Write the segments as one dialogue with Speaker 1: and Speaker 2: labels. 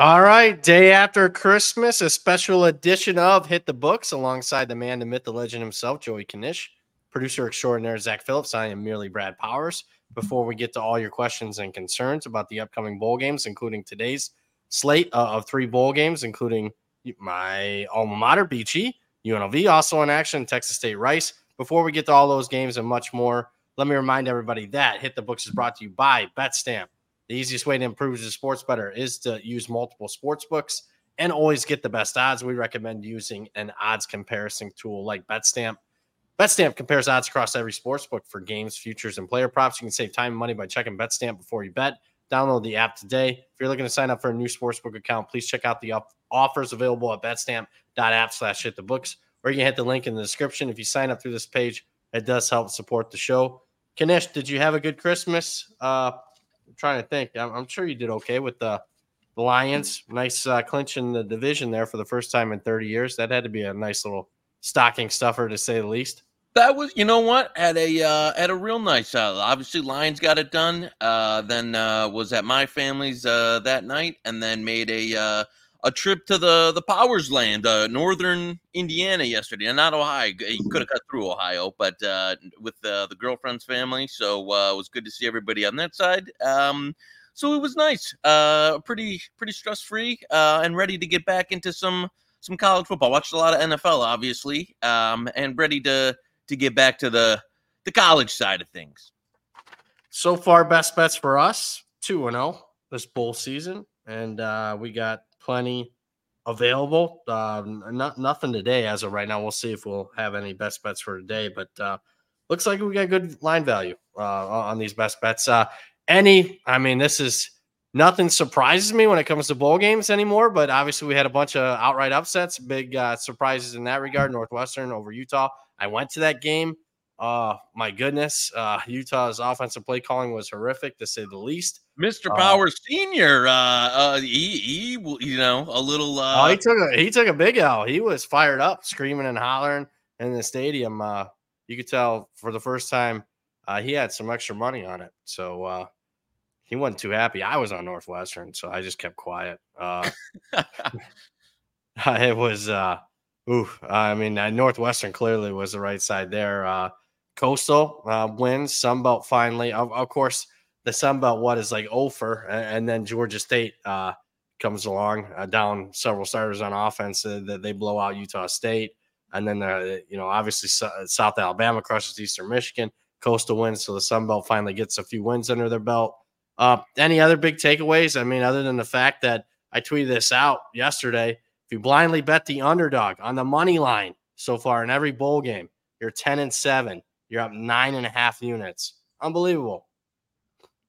Speaker 1: All right, day after Christmas, a special edition of Hit the Books alongside the man, the myth, the legend himself, Joey Knish, producer extraordinaire Zach Phillips. I am merely Brad Powers. Before we get to all your questions and concerns about the upcoming bowl games, including today's slate uh, of three bowl games, including my alma mater, Beachy, UNLV, also in action, Texas State Rice. Before we get to all those games and much more, let me remind everybody that Hit the Books is brought to you by BetStamp. The easiest way to improve a sports bettor is to use multiple sports books and always get the best odds. We recommend using an odds comparison tool like BetStamp. BetStamp compares odds across every sports book for games, futures, and player props. You can save time and money by checking BetStamp before you bet. Download the app today. If you're looking to sign up for a new sportsbook account, please check out the offers available at betstamp.app slash hit the books, or you can hit the link in the description. If you sign up through this page, it does help support the show. Knish, did you have a good Christmas? Uh, I'm trying to think. I'm, I'm, sure you did okay with the, the Lions. Nice uh, clinching the division there for the first time in 30 years. That had to be a nice little stocking stuffer to say the least.
Speaker 2: That was, you know what, at a uh, at a real nice. Uh, obviously, Lions got it done. Uh, then uh, was at my family's uh, that night, and then made a uh, a trip to the the Powers Land, uh, northern Indiana yesterday, and not Ohio. You could have cut through Ohio, but uh, with uh, the girlfriend's family, so uh, it was good to see everybody on that side. Um, so it was nice, uh, pretty pretty stress free, uh, and ready to get back into some some college football. Watched a lot of NFL, obviously, um, and ready to to get back to the the college side of things.
Speaker 1: So far, best bets for us two and zero oh this bowl season, and uh, we got plenty available. Uh, not nothing today as of right now. We'll see if we'll have any best bets for today, but uh, looks like we got good line value uh, on these best bets. Uh, any, I mean, this is nothing surprises me when it comes to bowl games anymore. But obviously, we had a bunch of outright upsets, big uh, surprises in that regard. Northwestern over Utah. I went to that game. Oh my goodness, uh, Utah's offensive play calling was horrific to say the least.
Speaker 2: Mr. Uh, Powers Senior, uh, uh, he, he, you know, a little.
Speaker 1: Uh, oh, he took a he took a big L. He was fired up, screaming and hollering in the stadium. Uh, you could tell for the first time uh, he had some extra money on it, so uh, he wasn't too happy. I was on Northwestern, so I just kept quiet. Uh, it was, uh, ooh, I mean, uh, Northwestern clearly was the right side there. Uh, Coastal uh, wins. Sunbelt finally. Of, of, course, the Sunbelt what is like over, and, and then Georgia State uh, comes along uh, down several starters on offense. Uh, that they blow out Utah State, and then uh, you know obviously South Alabama crushes Eastern Michigan. Coastal wins, so the Sunbelt finally gets a few wins under their belt. Uh, any other big takeaways? I mean, other than the fact that I tweeted this out yesterday. If you blindly bet the underdog on the money line so far in every bowl game, you're 10 and 7. You're up nine and a half units. Unbelievable.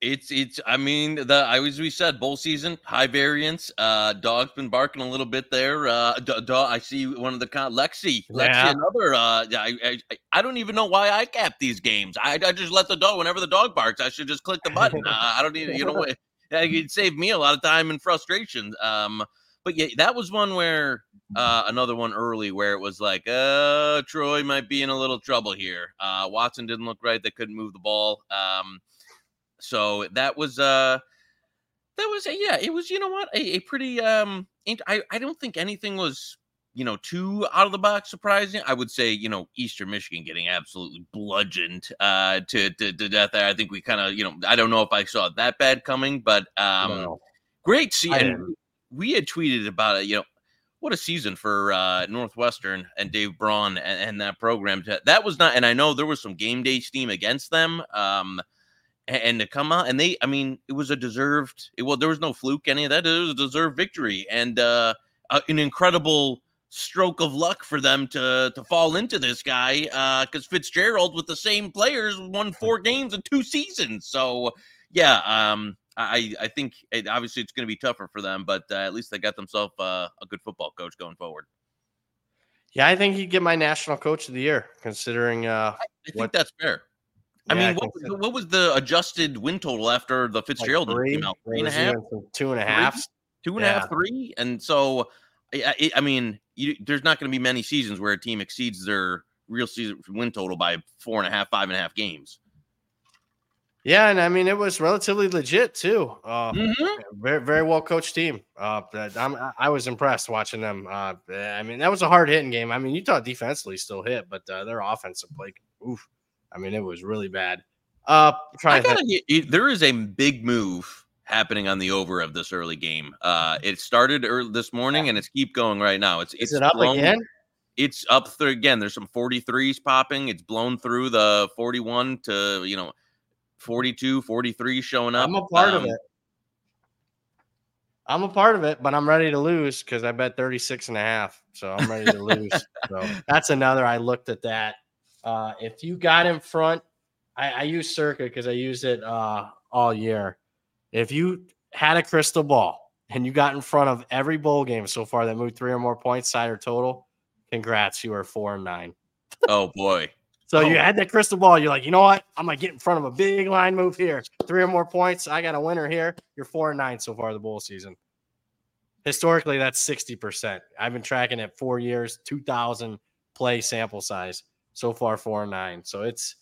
Speaker 2: It's it's. I mean, the I as we said, bowl season, high variance. Uh, dog's been barking a little bit there. Uh, dog. I see one of the con- Lexi, Lexi, yeah. another. Uh, I, I I don't even know why I cap these games. I, I just let the dog whenever the dog barks. I should just click the button. uh, I don't need you know. It save me a lot of time and frustration. Um, but yeah, that was one where uh, another one early where it was like, uh, Troy might be in a little trouble here. Uh, Watson didn't look right; they couldn't move the ball. Um, so that was uh, that was a, yeah, it was you know what a, a pretty um, I I don't think anything was you know too out of the box surprising. I would say you know Eastern Michigan getting absolutely bludgeoned uh, to, to to death. There, I think we kind of you know I don't know if I saw that bad coming, but um, great see and we had tweeted about it. You know, what a season for uh, Northwestern and Dave Braun and, and, that program. That was not, and I know there was some game day steam against them. Um, and, and to come out and they, I mean, it was a deserved. It, well, there was no fluke any of that. It was a deserved victory and uh, an incredible stroke of luck for them to to fall into this guy because uh, Fitzgerald with the same players won four games in two seasons. So yeah, um, I I think it, obviously it's going to be tougher for them, but uh, at least they got themselves uh, a good football coach going forward.
Speaker 1: Yeah, I think he'd get my national coach of the year, considering. Uh,
Speaker 2: I, I think that's fair. I mean, what, was, what was the adjusted win total after the Fitzgerald like three, came out?
Speaker 1: Three and a half, two and a half, three,
Speaker 2: two and yeah. a half, three, and so I, I mean, you, there's not going to be many seasons where a team exceeds their real season win total by four and a half, five and a half games.
Speaker 1: Yeah, and I mean it was relatively legit too. Uh, mm-hmm. Very very well coached team. Uh, I'm, I was impressed watching them. Uh, I mean that was a hard hitting game. I mean Utah defensively still hit, but uh, their offensive play, oof. I mean it was really bad. Uh, trying
Speaker 2: gotta, there is a big move happening on the over of this early game. Uh, it started early this morning and it's keep going right now. It's
Speaker 1: it's it up blown, again.
Speaker 2: It's up through again. There's some 43s popping. It's blown through the 41 to you know 42, 43 showing up.
Speaker 1: I'm a part um, of it. I'm a part of it, but I'm ready to lose because I bet 36 and a half. So I'm ready to lose. so that's another. I looked at that. Uh, if you got in front, I, I use Circa because I use it uh, all year. If you had a crystal ball and you got in front of every bowl game so far that moved three or more points, side or total, congrats, you are four and nine.
Speaker 2: oh boy.
Speaker 1: So
Speaker 2: oh.
Speaker 1: you had that crystal ball. You're like, you know what? I'm gonna get in front of a big line move here. Three or more points. I got a winner here. You're four and nine so far the bowl season. Historically, that's 60%. I've been tracking it four years, 2,000 play sample size. So far, four and nine. So it's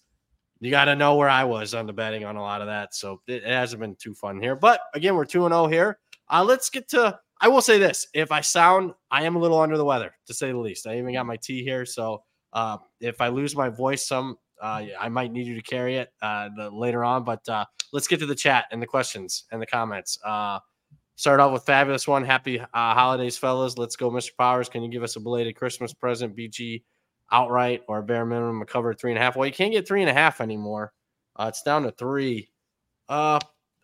Speaker 1: you got to know where I was on the betting on a lot of that. So it, hasn't been too fun here. But again, we're 2 and 0 here. Uh, let's get to I will say this. If I sound I am a little under the weather, to say the least. I even got my tea here. So uh, if I lose my voice some, uh, I might need you to carry it uh, the, later on. But uh, let's get to the chat and the questions and the comments. Uh, start off with fabulous one. Happy uh, holidays, fellas. Let's go, Mr. Powers. Can you give us a belated Christmas present, BG, outright or bare minimum a cover three and a half? Well, you can't get three and a half anymore. Uh, it's down to three. Uh,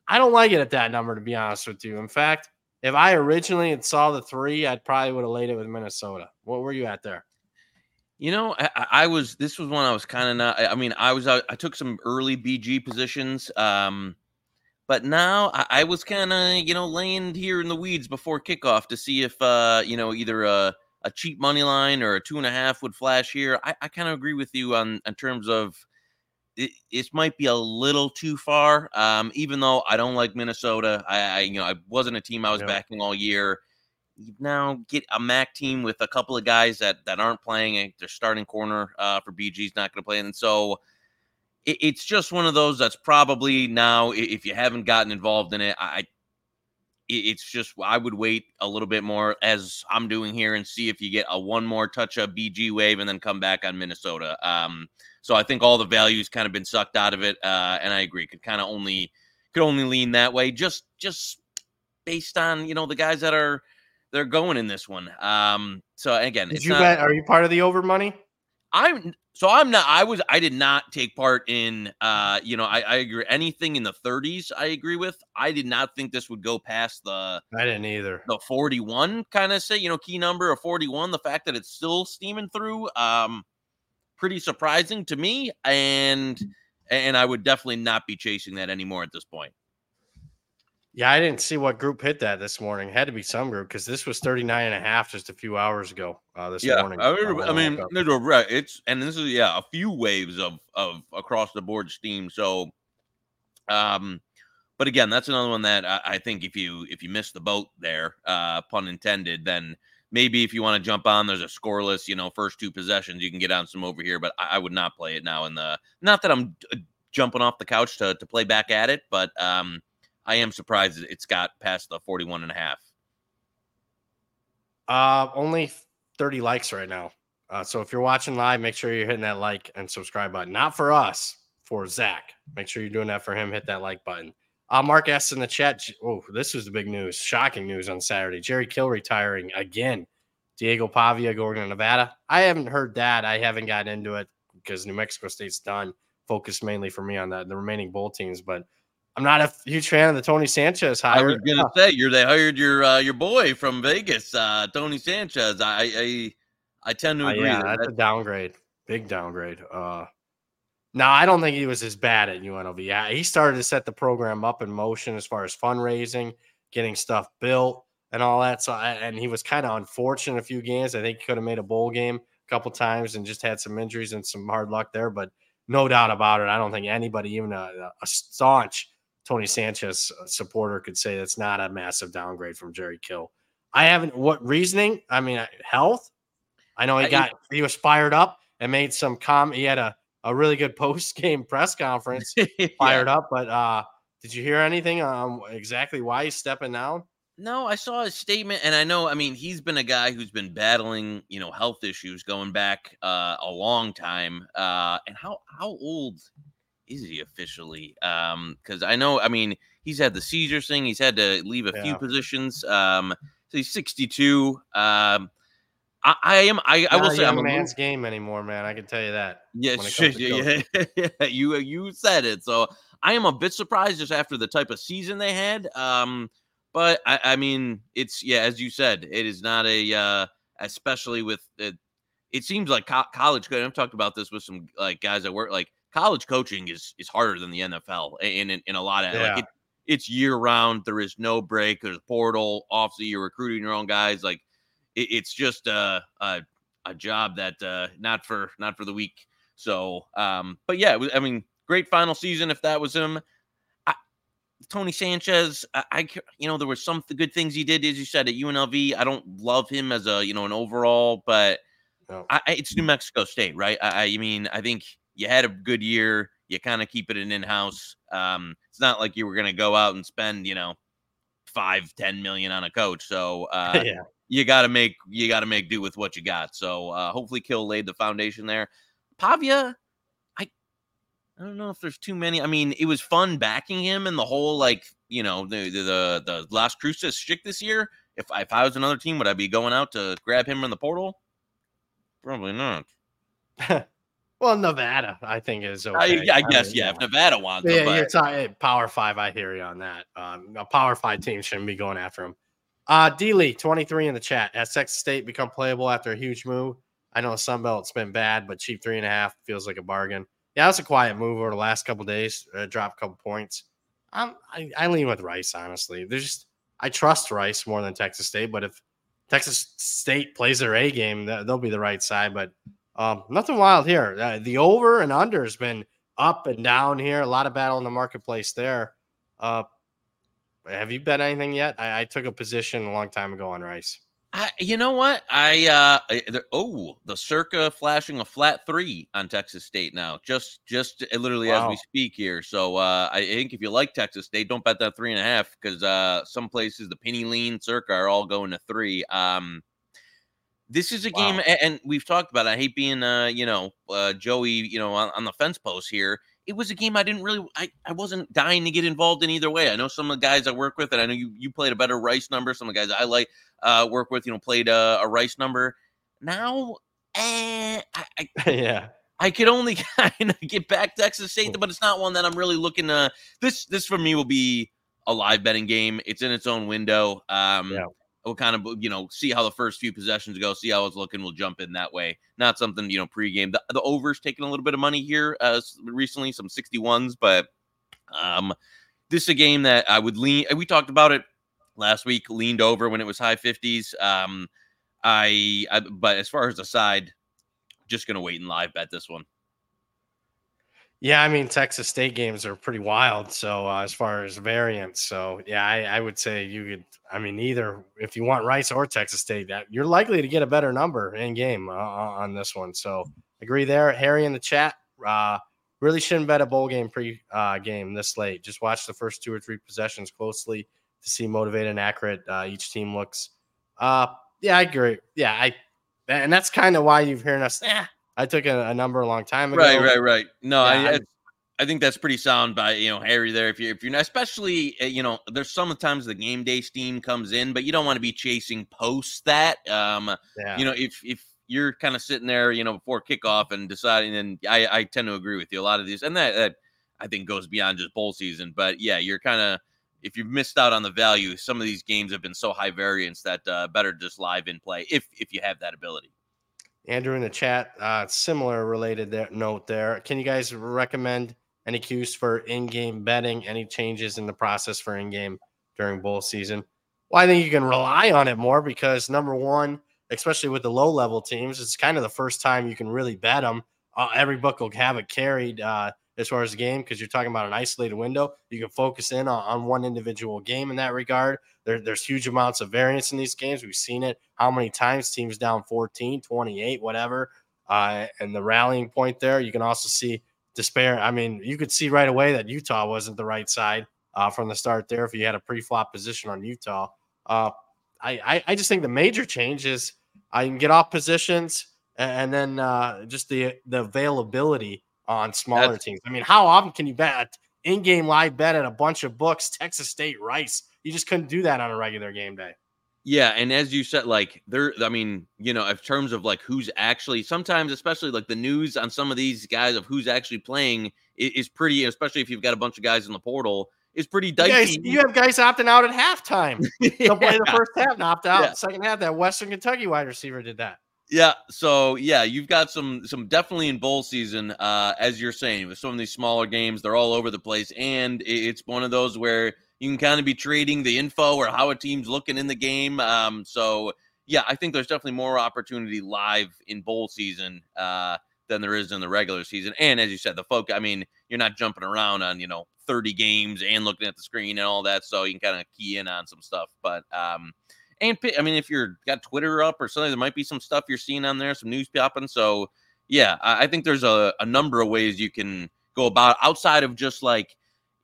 Speaker 1: I don't like it at that number, to be honest with you. In fact, if I originally saw the three, I'd probably would have laid it with Minnesota. What were you at there?
Speaker 2: You know, I, I, was. This was one I was kind of not. I mean, I was. I, I, took some early BG positions, um, but now I, I was kind of, you know, laying here in the weeds before kickoff to see if, uh, you know, either a, a cheap money line or a two and a half would flash here. I, I kind of agree with you on in terms of it, it might be a little too far. Um, even though I don't like Minnesota, I, I you know I wasn't a team I was yeah. backing all year you now get a MAC team with a couple of guys that that aren't playing. Their starting corner uh, for BG is not going to play, and so it, it's just one of those that's probably now if you haven't gotten involved in it, I it's just I would wait a little bit more as I'm doing here and see if you get a one more touch of BG wave and then come back on Minnesota. Um, so I think all the value's kind of been sucked out of it, uh, and I agree could kind of only could only lean that way just just based on you know the guys that are they're going in this one. Um, so again,
Speaker 1: did you not, bet? Are you part of the over money?
Speaker 2: I'm so I'm not. I was. I did not take part in. Uh, you know, I, I agree. Anything in the 30s, I agree with. I did not think this would go past the.
Speaker 1: I didn't either.
Speaker 2: The 41 kind of say, you know, key number of 41. The fact that it's still steaming through, um, pretty surprising to me, and and I would definitely not be chasing that anymore at this point.
Speaker 1: Yeah, I didn't see what group hit that this morning. It had to be some group because this was 39 and a half just a few hours ago uh, this
Speaker 2: yeah,
Speaker 1: morning.
Speaker 2: I mean, I mean it's and this is yeah, a few waves of of across the board steam. So um but again, that's another one that I, I think if you if you miss the boat there, uh pun intended, then maybe if you want to jump on, there's a scoreless, you know, first two possessions, you can get on some over here, but I, I would not play it now in the not that I'm uh, jumping off the couch to to play back at it, but um I am surprised it's got past the 41 and a half.
Speaker 1: Uh, only 30 likes right now. Uh, so if you're watching live, make sure you're hitting that like and subscribe button. Not for us, for Zach. Make sure you're doing that for him. Hit that like button. Uh, Mark asks in the chat. Oh, this was the big news. Shocking news on Saturday. Jerry Kill retiring again. Diego Pavia going to Nevada. I haven't heard that. I haven't gotten into it because New Mexico State's done. Focused mainly for me on the remaining bowl teams. But I'm not a huge fan of the Tony Sanchez hire. I
Speaker 2: was gonna say you're they hired your uh, your boy from Vegas, uh, Tony Sanchez. I I, I tend to uh, agree.
Speaker 1: Uh, yeah, that that's a downgrade, big downgrade. Uh, now I don't think he was as bad at UNLV. Yeah, he started to set the program up in motion as far as fundraising, getting stuff built, and all that. So and he was kind of unfortunate a few games. I think he could have made a bowl game a couple times and just had some injuries and some hard luck there. But no doubt about it, I don't think anybody, even a, a staunch Tony Sanchez supporter could say that's not a massive downgrade from Jerry Kill. I haven't what reasoning? I mean, health. I know he got he was fired up and made some com. He had a a really good post game press conference,
Speaker 2: yeah.
Speaker 1: fired up. But uh, did you hear anything on exactly why he's stepping down?
Speaker 2: No, I saw his statement, and I know. I mean, he's been a guy who's been battling, you know, health issues going back uh, a long time. Uh, and how how old is he officially? Um, because I know, I mean, he's had the seizure thing. He's had to leave a
Speaker 1: Yeah.
Speaker 2: few positions. Um, so he's sixty two. Um, I, I am. I, I will say, I'm a little-
Speaker 1: man's game anymore, man. I can tell you that.
Speaker 2: yeah, shit, yeah, yeah, you you said it. So I am a bit surprised just after the type of season they had. Um, but I, I mean, it's yeah, as you said, it is not a uh, especially with it. It seems like co- college. I've talked about this with some like guys that work. Like college coaching is is harder than the NFL in in, in a lot of
Speaker 1: Yeah.
Speaker 2: like it, it's year round. There is no break. There's portal off season. You're recruiting your own guys. Like it, it's just a, a a job that uh, not for not for the weak. So, um, but yeah, was- I mean, great final season if that was him. I, Tony Sanchez, I, I you know there were some good things he did, as you said at UNLV. I don't love him as a you know an overall, but
Speaker 1: No.
Speaker 2: I, it's New Mexico State, right? I, I mean, I think you had a good year. You kind of keep it in in house. Um, it's not like you were going to go out and spend you know five, ten million on a coach. So uh,
Speaker 1: yeah.
Speaker 2: you got to make you got to make do with what you got. So uh, hopefully, Kill laid the foundation there. Pavia, I I don't know if there's too many. I mean, it was fun backing him and the whole like you know the the the, the Las Cruces shtick this year. If if I was another team, would I be going out to grab him in the portal? Probably not.
Speaker 1: well, Nevada, I think is okay.
Speaker 2: I, yeah, I guess
Speaker 1: mean,
Speaker 2: yeah. If Nevada wants
Speaker 1: Yeah,
Speaker 2: him,
Speaker 1: you're talking Power Five. I hear you on that. Um, a Power Five team shouldn't be going after him. Uh, D Lee, 23 in the chat. Has Texas State become playable after a huge move? I know Sunbelt's been bad, but cheap three and a half feels like a bargain. Yeah, that's a quiet move over the last couple days. Uh, drop a couple points. Um, I, I lean with Rice, honestly. There's just I trust Rice more than Texas State, but if Texas State plays their A game, they'll be the right side. But um, nothing wild here. Uh, the over and under has been up and down here. A lot of battle in the marketplace there. Uh, have you bet anything yet? I, I took a position a long time ago on Rice.
Speaker 2: I, you know what? I uh I- the, oh the circa flashing a flat three on Texas State now. Just just uh, literally as we speak here. So uh I think if you like Texas State, don't bet that three and a half because uh some places the penny lean circa are all going to three. Um this is a game
Speaker 1: Wow.
Speaker 2: a- and we've talked about it. I hate being uh you know uh Joey, you know, on, on the fence post here. It was a game I didn't really I, I wasn't dying to get involved in either way. I know some of the guys I work with, and I know you you played a better rice number. Some of the guys I like uh, work with, you know, played a, a rice number. Now, eh, I, I,
Speaker 1: yeah.
Speaker 2: I could only kind of get back Texas State, but it's not one that I'm really looking to. This this for me will be a live betting game. It's in its own window. Um,
Speaker 1: Yeah.
Speaker 2: We'll kind of you know see how the first few possessions go, see how it's looking. We'll jump in that way. Not something you know pregame. The, the overs taking a little bit of money here uh, recently, some 61s, but um, this is a game that I would lean. We talked about it last week. Leaned over when it was high 50s. Um, I, I but as far as the side, just gonna wait and live bet this one.
Speaker 1: Yeah, I mean Texas State games are pretty wild. So uh, as far as variance, so yeah, I, I would say you could. I mean, either if you want Rice or Texas State, that you're likely to get a better number in game uh, on this one. So agree there. Harry in the chat. Uh, really shouldn't bet a bowl game pre uh, game this late. Just watch the first two or three possessions closely to see motivated and accurate uh, each team looks. Uh, yeah, I agree. Yeah, I and that's kind of why you've heard us. Yeah, I took a, a number a long time ago.
Speaker 2: Right, right, right. No,
Speaker 1: Yeah,
Speaker 2: I,
Speaker 1: I-
Speaker 2: think that's pretty sound by you know Harry there. If you're, if you're not, especially uh, you know, there's sometimes the game day steam comes in, but you don't want to be chasing post that. Um,
Speaker 1: Yeah.
Speaker 2: you know, if if you're kind of sitting there, you know, before kickoff and deciding, and I I tend to agree with you. A lot of these, and that that I think goes beyond just bowl season. But yeah, you're kind of if you've missed out on the value, some of these games have been so high variance that uh, better just live in play if if you have that ability.
Speaker 1: Andrew in the chat, uh, similar related there, note there. Can you guys recommend any cues for in-game betting? Any changes in the process for in-game during bowl season? Well, I think you can rely on it more because number one, especially with the low-level teams, it's kind of the first time you can really bet them. Uh, every book will have it carried uh, as far as the game because you're talking about an isolated window. You can focus in on, on one individual game in that regard. There, there's huge amounts of variance in these games. We've seen it how many times teams down 14, 28, whatever. uh, and the rallying point there. You can also see despair. I mean, you could see right away that Utah wasn't the right side uh, from the start there. If you had a pre-flop position on Utah, uh, I, I, I just think the major change is I can get off positions and, then uh, just the the availability on smaller That's, teams. I mean, how often can you bet in-game live bet at a bunch of books? Texas State, Rice. You just couldn't do that on a regular game day.
Speaker 2: Yeah, and as you said, like there, I mean, you know, in terms of like who's actually, sometimes, especially like the news on some of these guys of who's actually playing is pretty, especially if you've got a bunch of guys in the portal, is pretty dicey.
Speaker 1: You, guys, you have guys opting out at halftime. yeah. They'll play the first half and opt out. Yeah. Second half, that Western Kentucky wide receiver did that.
Speaker 2: Yeah, so yeah, you've got some some definitely in bowl season, uh, as you're saying, with some of these smaller games, they're all over the place, and it's one of those where you can kind of be trading the info or how a team's looking in the game. Um, so yeah, I think there's definitely more opportunity live in bowl season uh, than there is in the regular season. And as you said, the folk, I mean, you're not jumping around on you know 30 games and looking at the screen and all that, so you can kind of key in on some stuff. But um, and I mean, if you're got Twitter up or something, there might be some stuff you're seeing on there, some news popping. So yeah, I, think there's a, a number of ways you can go about outside of just like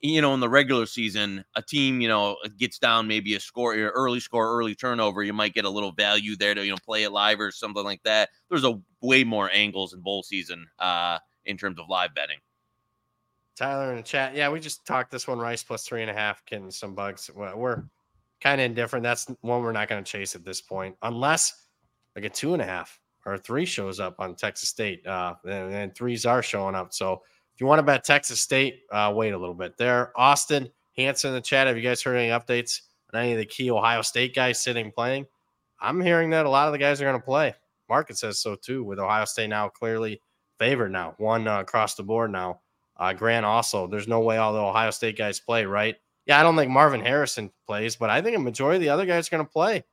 Speaker 2: you know, in the regular season, a team, you know, gets down maybe a score, early score, early turnover, you might get a little value there to, you know, play it live or something like that. There's a way more angles in bowl season uh, in terms of live betting.
Speaker 1: Tyler in the chat. Yeah, we just talked this one Rice plus three and a half, getting some bugs. We're kind of indifferent. That's one we're not going to chase at this point, unless like a two and a half or three shows up on Texas State. Uh, and, and threes are showing up. So if you want to bet Texas State, uh, wait a little bit there. Austin Hanson in the chat. Have you guys heard any updates on any of the key Ohio State guys sitting playing? I'm hearing that a lot of the guys are going to play. Market says so too, with Ohio State now clearly favored now, one uh, across the board now. Uh, Grant also, there's no way all the Ohio State guys play, right? Yeah, I don't think Marvin Harrison plays, but I think a majority of the other guys are going to play.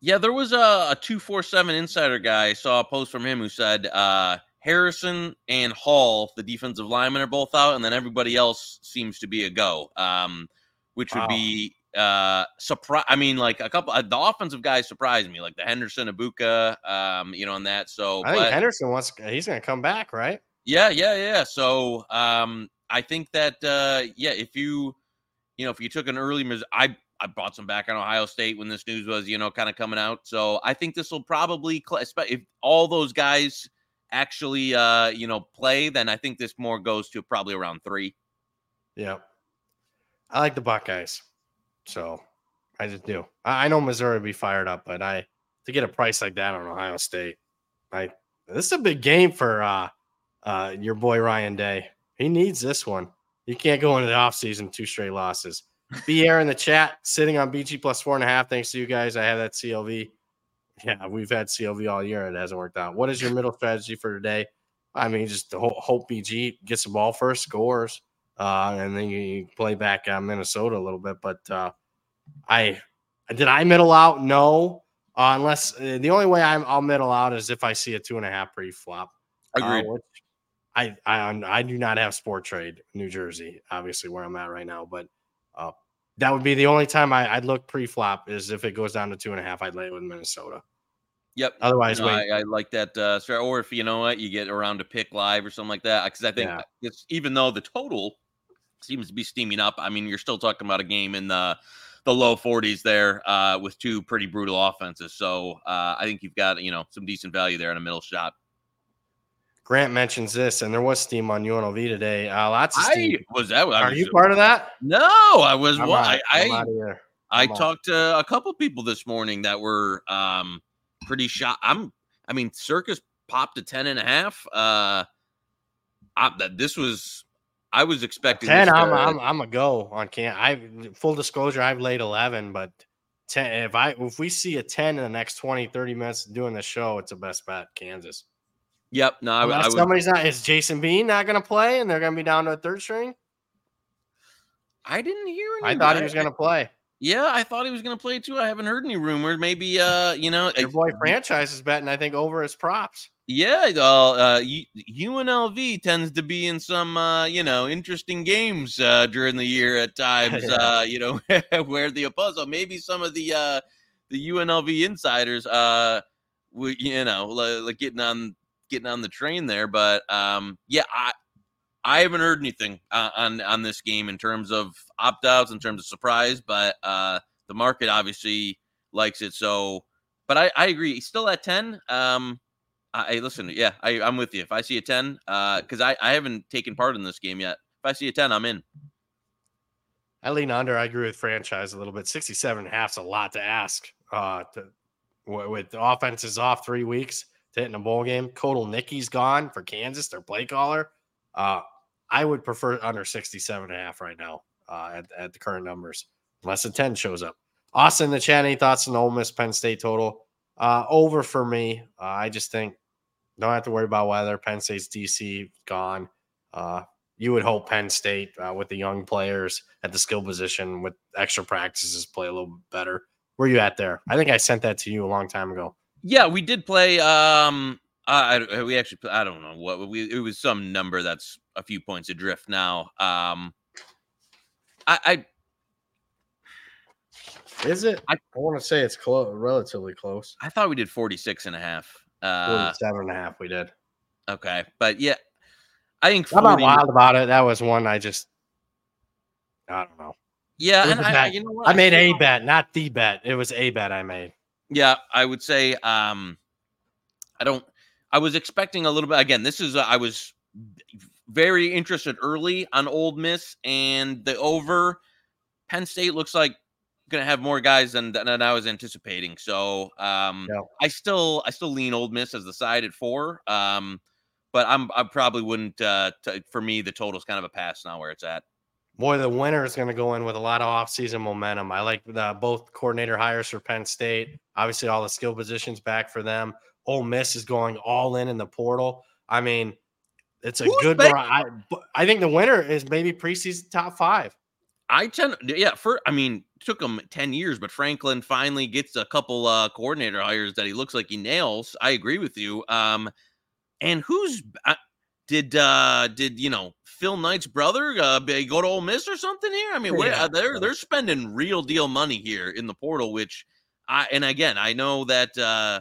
Speaker 2: Yeah, there was a, a 247 insider guy. I saw a post from him who said uh, Harrison and Hall, the defensive linemen, are both out, and then everybody else seems to be a go. Um, which would wow. be uh surprise. I mean, like a couple. Uh, the offensive guys surprised me, like the Henderson, Egbuka um, you know, on that. So
Speaker 1: I think but, Henderson wants. He's going to come back, right?
Speaker 2: Yeah, yeah, yeah. So um, I think that uh, yeah, if you, you know, if you took an early, I I bought some back on Ohio State when this news was, you know, kind of coming out. So I think this will probably, if all those guys actually uh, you know, play, then I think this more goes to probably around three.
Speaker 1: Yeah. I like the Buckeyes. So I just do. I know Missouri will be fired up, but I to get a price like that on Ohio State, I this is a big game for uh uh your boy Ryan Day. He needs this one. You can't go into the offseason two straight losses. Be air in the chat, sitting on BG plus four and a half. Thanks to you guys. I have that CLV. Yeah, we've had CLV all year. and It hasn't worked out. What is your middle strategy for today? I mean, just hope, hope BG gets the ball first, scores, uh, and then you play back on Minnesota a little bit. But uh, I did I middle out? No, uh, unless uh, the only way i will middle out is if I see a two and a half pre flop.
Speaker 2: Agreed.
Speaker 1: I, I I do not have Sport Trade New Jersey, obviously where I'm at right now, but uh, that would be the only time I, would look pre-flop is if it goes down to two and a half. I'd lay it with Minnesota.
Speaker 2: Yep.
Speaker 1: Otherwise,
Speaker 2: know, I, I, like that. Uh, or if you know what, you get around to pick live or something like that. Because I think yeah. it's even though the total seems to be steaming up. I mean, you're still talking about a game in the the low 40s there uh, with two pretty brutal offenses. So uh, I think you've got you know some decent value there in a middle shot.
Speaker 1: Grant mentions this, and there was steam on UNLV today. Uh, lots of steam.
Speaker 2: I, was that? I
Speaker 1: Are
Speaker 2: was,
Speaker 1: you part of that?
Speaker 2: No, I was. Well, I
Speaker 1: I,
Speaker 2: I talked to a couple people this morning that were um, pretty shocked. I'm. I mean, Circa popped a ten and a half. Uh, I, this was. I was expecting
Speaker 1: ten. I'm, I'm I'm a go on can. I full disclosure. I've laid eleven, but 10 if i if we see a 10 in the next 20 30 minutes doing the show it's a best bet kansas
Speaker 2: Yep. No, I, I
Speaker 1: would, somebody's not. Is Jason Bean not going to play, and they're going to be down to a third string?
Speaker 2: I didn't hear.
Speaker 1: Any, I thought he was going to play.
Speaker 2: Yeah, I thought he was going to play too. I haven't heard any rumors. Maybe, uh, you know,
Speaker 1: your boy franchise is betting. I think over his props.
Speaker 2: Yeah, uh, uh, UNLV tends to be in some, uh, you know, interesting games uh, during the year at times. uh, you know, where the opposite, maybe some of the uh, the UNLV insiders, uh, we, you know, like getting on getting on the train there. But um, yeah, I I haven't heard anything uh, on on this game in terms of opt outs, in terms of surprise. But uh, the market obviously likes it. So, but I I agree. He's still at ten. Um, I listen. Yeah, I, I'm with you. If I see a ten, because uh, I I haven't taken part in this game yet. If I see a ten, I'm in.
Speaker 1: I lean under. I agree with franchise a little bit. 67 and a half is a lot to ask. Uh, to, with offenses off three weeks to hit in a bowl game. Kotelnicki's gone for Kansas, their play caller. Uh, I would prefer under 67 and a half right now uh, at, at the current numbers, unless a 10 shows up. Austin, the chat, any thoughts on Ole Miss Penn State total? Uh, over for me. Uh, I just think don't have to worry about weather. Penn State's DC gone. Uh, you would hope Penn State uh, with the young players at the skill position with extra practices play a little better. Where you at there? I think I sent that to you a long time ago.
Speaker 2: Yeah, we did play. Um, I, we actually, I don't know what we. It was some number that's a few points adrift now. Um, I, I
Speaker 1: is it? I, I want to say it's close, relatively close.
Speaker 2: I thought we did 46 and a half.
Speaker 1: Uh, 47 and a half we did.
Speaker 2: Okay. But yeah, I think
Speaker 1: 40, I'm not wild about it. That was one I just, I don't know.
Speaker 2: Yeah, and I, you know what?
Speaker 1: I made a bet, not the bet. It was a bet I made.
Speaker 2: Yeah, I would say um I don't I was expecting a little bit again, this is I was very interested early on Ole Miss and the over Penn State looks like going to have more guys than, than I was anticipating. So um, yeah. I still I still lean Ole Miss as the side at four. Um, but I'm I probably wouldn't. Uh, t- for me, the total's kind of a pass now where it's at.
Speaker 1: Boy, the winner is going to go in with a lot of offseason momentum. I like the, both coordinator hires for Penn State. Obviously, all the skill positions back for them. Ole Miss is going all in in the portal. I mean, it's a Who's good. I, I think the winner is maybe preseason top five.
Speaker 2: I tend, yeah. For I mean, took him ten years, but Franklin finally gets a couple uh, coordinator hires that he looks like he nails. I agree with you. Um, and who's uh, did uh did you know Phil Knight's brother uh, go to Ole Miss or something here? I mean, yeah. they're they're spending real deal money here in the portal, which I and again I know that uh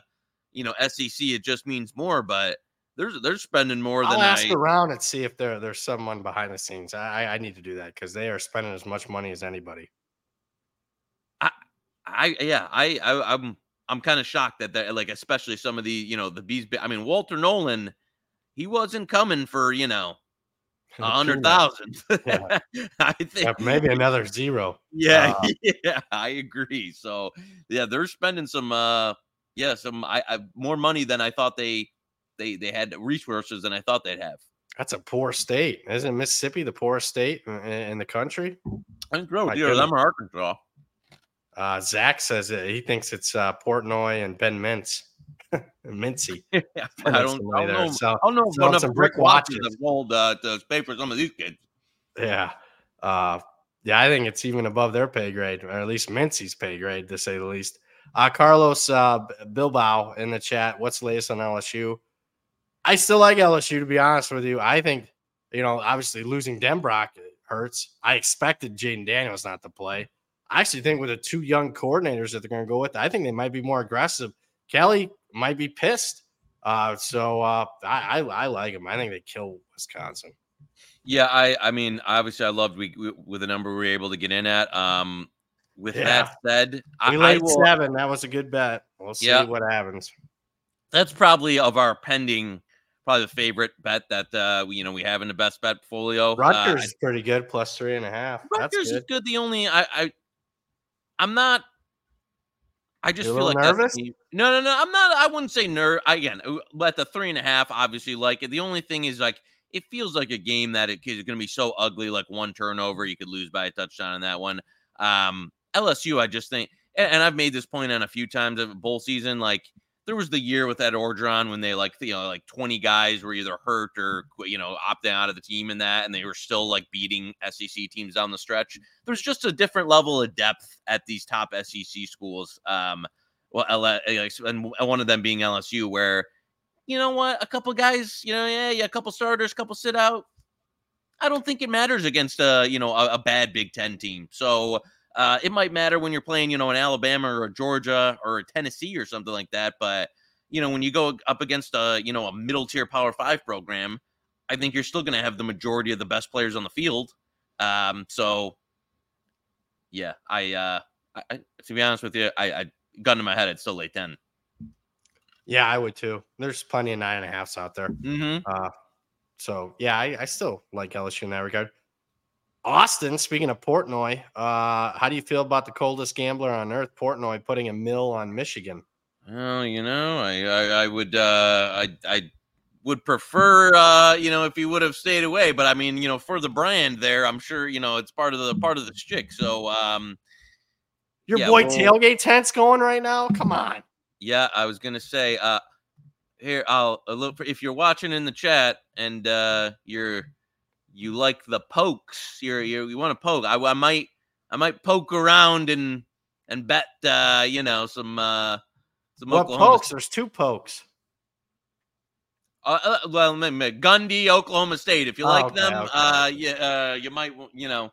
Speaker 2: you know SEC it just means more, but they're they're spending more
Speaker 1: I'll
Speaker 2: than
Speaker 1: ask
Speaker 2: I,
Speaker 1: around and see if there there's someone behind the scenes. I I need to do that because they are spending as much money as anybody.
Speaker 2: I I yeah I, I I'm I'm kind of shocked that that like especially some of the you know the bees. I mean Walter Nolen, he wasn't coming for you know a hundred thousand.
Speaker 1: yeah. I think yeah, maybe another zero.
Speaker 2: Yeah, uh, yeah, I agree. So yeah, they're spending some uh yeah some I, I more money than I thought they they they had resources than I thought they'd have.
Speaker 1: That's a poor state, isn't Mississippi the poorest state in, in the country?
Speaker 2: I think so. Either them or Arkansas.
Speaker 1: Uh, Zach says it, he thinks it's uh, Portnoy and Ben Mintz. Mincy.
Speaker 2: yeah, I don't, I don't know. So, I don't know so some brick watches have rolled uh, to pay for some of these kids.
Speaker 1: Yeah. Uh, yeah, I think it's even above their pay grade, or at least Mincy's pay grade, to say the least. Uh, Carlos uh, Bilbao in the chat. What's the latest on LSU? I still like LSU, to be honest with you. I think, you know, obviously losing Denbrock hurts. I expected Jayden Daniels not to play. I actually think with the two young coordinators that they're going to go with, I think they might be more aggressive. Kelly might be pissed. Uh, so uh, I, I, I like him. I think they kill Wisconsin.
Speaker 2: Yeah, I I mean obviously I loved we, we with the number we were able to get in at. Um, with yeah. that said,
Speaker 1: we I, laid I will, seven. That was a good bet. We'll see yeah. what happens.
Speaker 2: That's probably of our pending, probably the favorite bet that uh we, you know we have in the best bet portfolio.
Speaker 1: Rutgers
Speaker 2: uh,
Speaker 1: is pretty good, plus three and a half.
Speaker 2: Rutgers good. is good. The only I I I'm not I just
Speaker 1: feel
Speaker 2: like
Speaker 1: nervous.
Speaker 2: The, no, no, no. I'm not. I wouldn't say nerve. Again, at the three and a half, obviously, like it. The only thing is like it feels like a game that it is going to be so ugly. Like one turnover, you could lose by a touchdown in that one. Um, LSU, I just think, and, and I've made this point on a few times of bowl season. Like there was the year with Ed Orgeron when they like you know like 20 guys were either hurt or mm-hmm. you know opting out of the team in that, and they were still like beating SEC teams down the stretch. Mm-hmm. There's just a different level of depth at these top SEC schools. Um, well, L- uh, and one of them being LSU, where you know what, a couple guys, you know, yeah, yeah, a couple starters, a couple sit out. I don't think it matters against a you know a, a bad Big Ten team. So uh, it might matter when you're playing, you know, an Alabama or a Georgia or a Tennessee or something like that. But you know, when you go up against a you know a middle tier Power Five program, I think you're still going to have the majority of the best players on the field. Um, so yeah, I, uh, I, to be honest with you, I, I gun to my head, I'd still late ten.
Speaker 1: Yeah, I would too. There's plenty of nine and a halfs out there.
Speaker 2: Mm-hmm.
Speaker 1: Uh, so yeah, I, I still like LSU in that regard. Austin, speaking of Portnoy, uh, how do you feel about the coldest gambler on earth, Portnoy, putting a mill on Michigan?
Speaker 2: Well, you know, I I, I would uh, I I would prefer uh, you know if he would have stayed away, but I mean, you know, for the brand there, I'm sure you know it's part of the part of the stick. So um,
Speaker 1: your yeah, boy well, tailgate tent's going right now. Come on.
Speaker 2: Yeah, I was gonna say uh, here I'll look if you're watching in the chat and uh, you're you like the pokes, you're, you're you want to poke. I, I might I might poke around and and bet uh, you know some uh some
Speaker 1: what Oklahoma pokes? There's two pokes.
Speaker 2: Uh, uh, well, Gundy, Oklahoma State. If you oh, like okay, them, okay. uh, yeah, uh, you might, you know,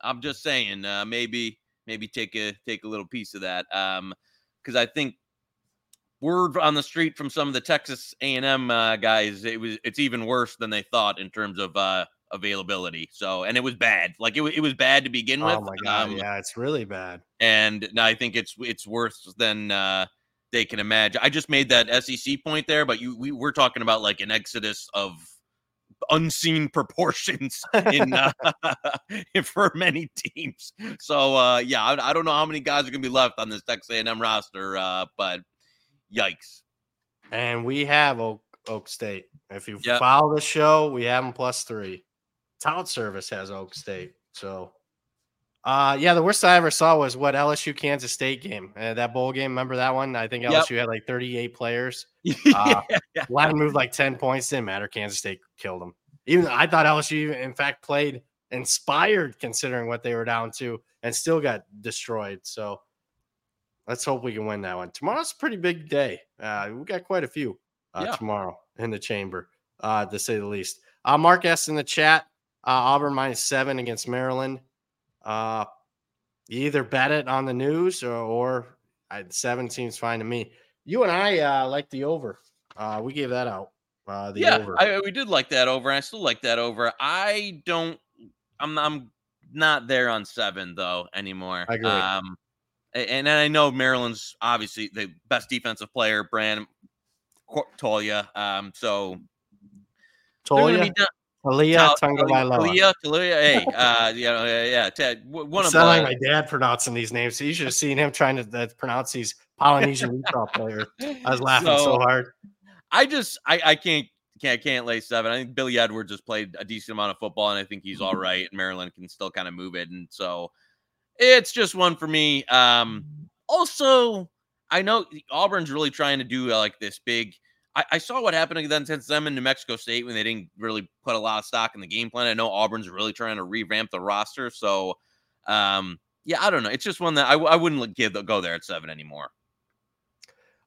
Speaker 2: I'm just saying, uh, maybe, maybe take a take a little piece of that, um, because I think word on the street from some of the Texas A&M uh, guys, it was it's even worse than they thought in terms of uh, availability. So, and it was bad. Like it, it was bad to begin with.
Speaker 1: Oh my god, um, yeah, it's really bad.
Speaker 2: And I think it's it's worse than uh, they can imagine. I just made that SEC point there, but you we we're talking about like an exodus of unseen proportions in uh, for many teams. So uh, yeah, I, I, don't know how many guys are gonna be left on this Texas A&M roster, uh, but yikes.
Speaker 1: And we have Oak, Oak State. If you yep. follow the show, we have them plus three. Tout Service has Oak State. So, uh, yeah, the worst I ever saw was what LSU Kansas State game. Uh, that bowl game. Remember that one? I think LSU yep. had like 38 players. Uh, yeah. Latin moved like 10 points. Didn't matter. Kansas State killed them. Even I thought LSU, in fact, played inspired considering what they were down to and still got destroyed. So, let's hope we can win that one. Tomorrow's a pretty big day. Uh, we got quite a few uh, yeah. tomorrow in the chamber, uh, to say the least. Uh, Mark asked in the chat. Uh, Auburn minus seven against Maryland. Uh, you either bet it on the news or, or I, seven seems fine to me. You and I uh, like the over. Uh, we gave that out. Uh, the
Speaker 2: yeah,
Speaker 1: over.
Speaker 2: I, we did like that over. I still like that over. I don't. I'm. I'm not there on seven though anymore.
Speaker 1: I agree.
Speaker 2: Um, and, and I know Maryland's obviously the best defensive player, Brand Tolia. Um, so
Speaker 1: Tolia. Talia Talia,
Speaker 2: Talia, hey, uh, you know, yeah, yeah. Ted, one of
Speaker 1: sound like my dad pronouncing these names. So you should have seen him trying to uh, pronounce these Polynesian Utah players. I was laughing so, so, hard.
Speaker 2: I just, I, I can't, can't, can't lay seven. I think Billy Edwards has played a decent amount of football, and I think he's all right. And Maryland can still kind of move it, and so it's just one for me. Um, also, I know Auburn's really trying to do uh, like this big I, I saw what happened against them in New Mexico State when they didn't really put a lot of stock in the game plan. I know Auburn's really trying to revamp the roster. So, um, yeah, I don't know. It's just one that I, I wouldn't give go there at seven anymore.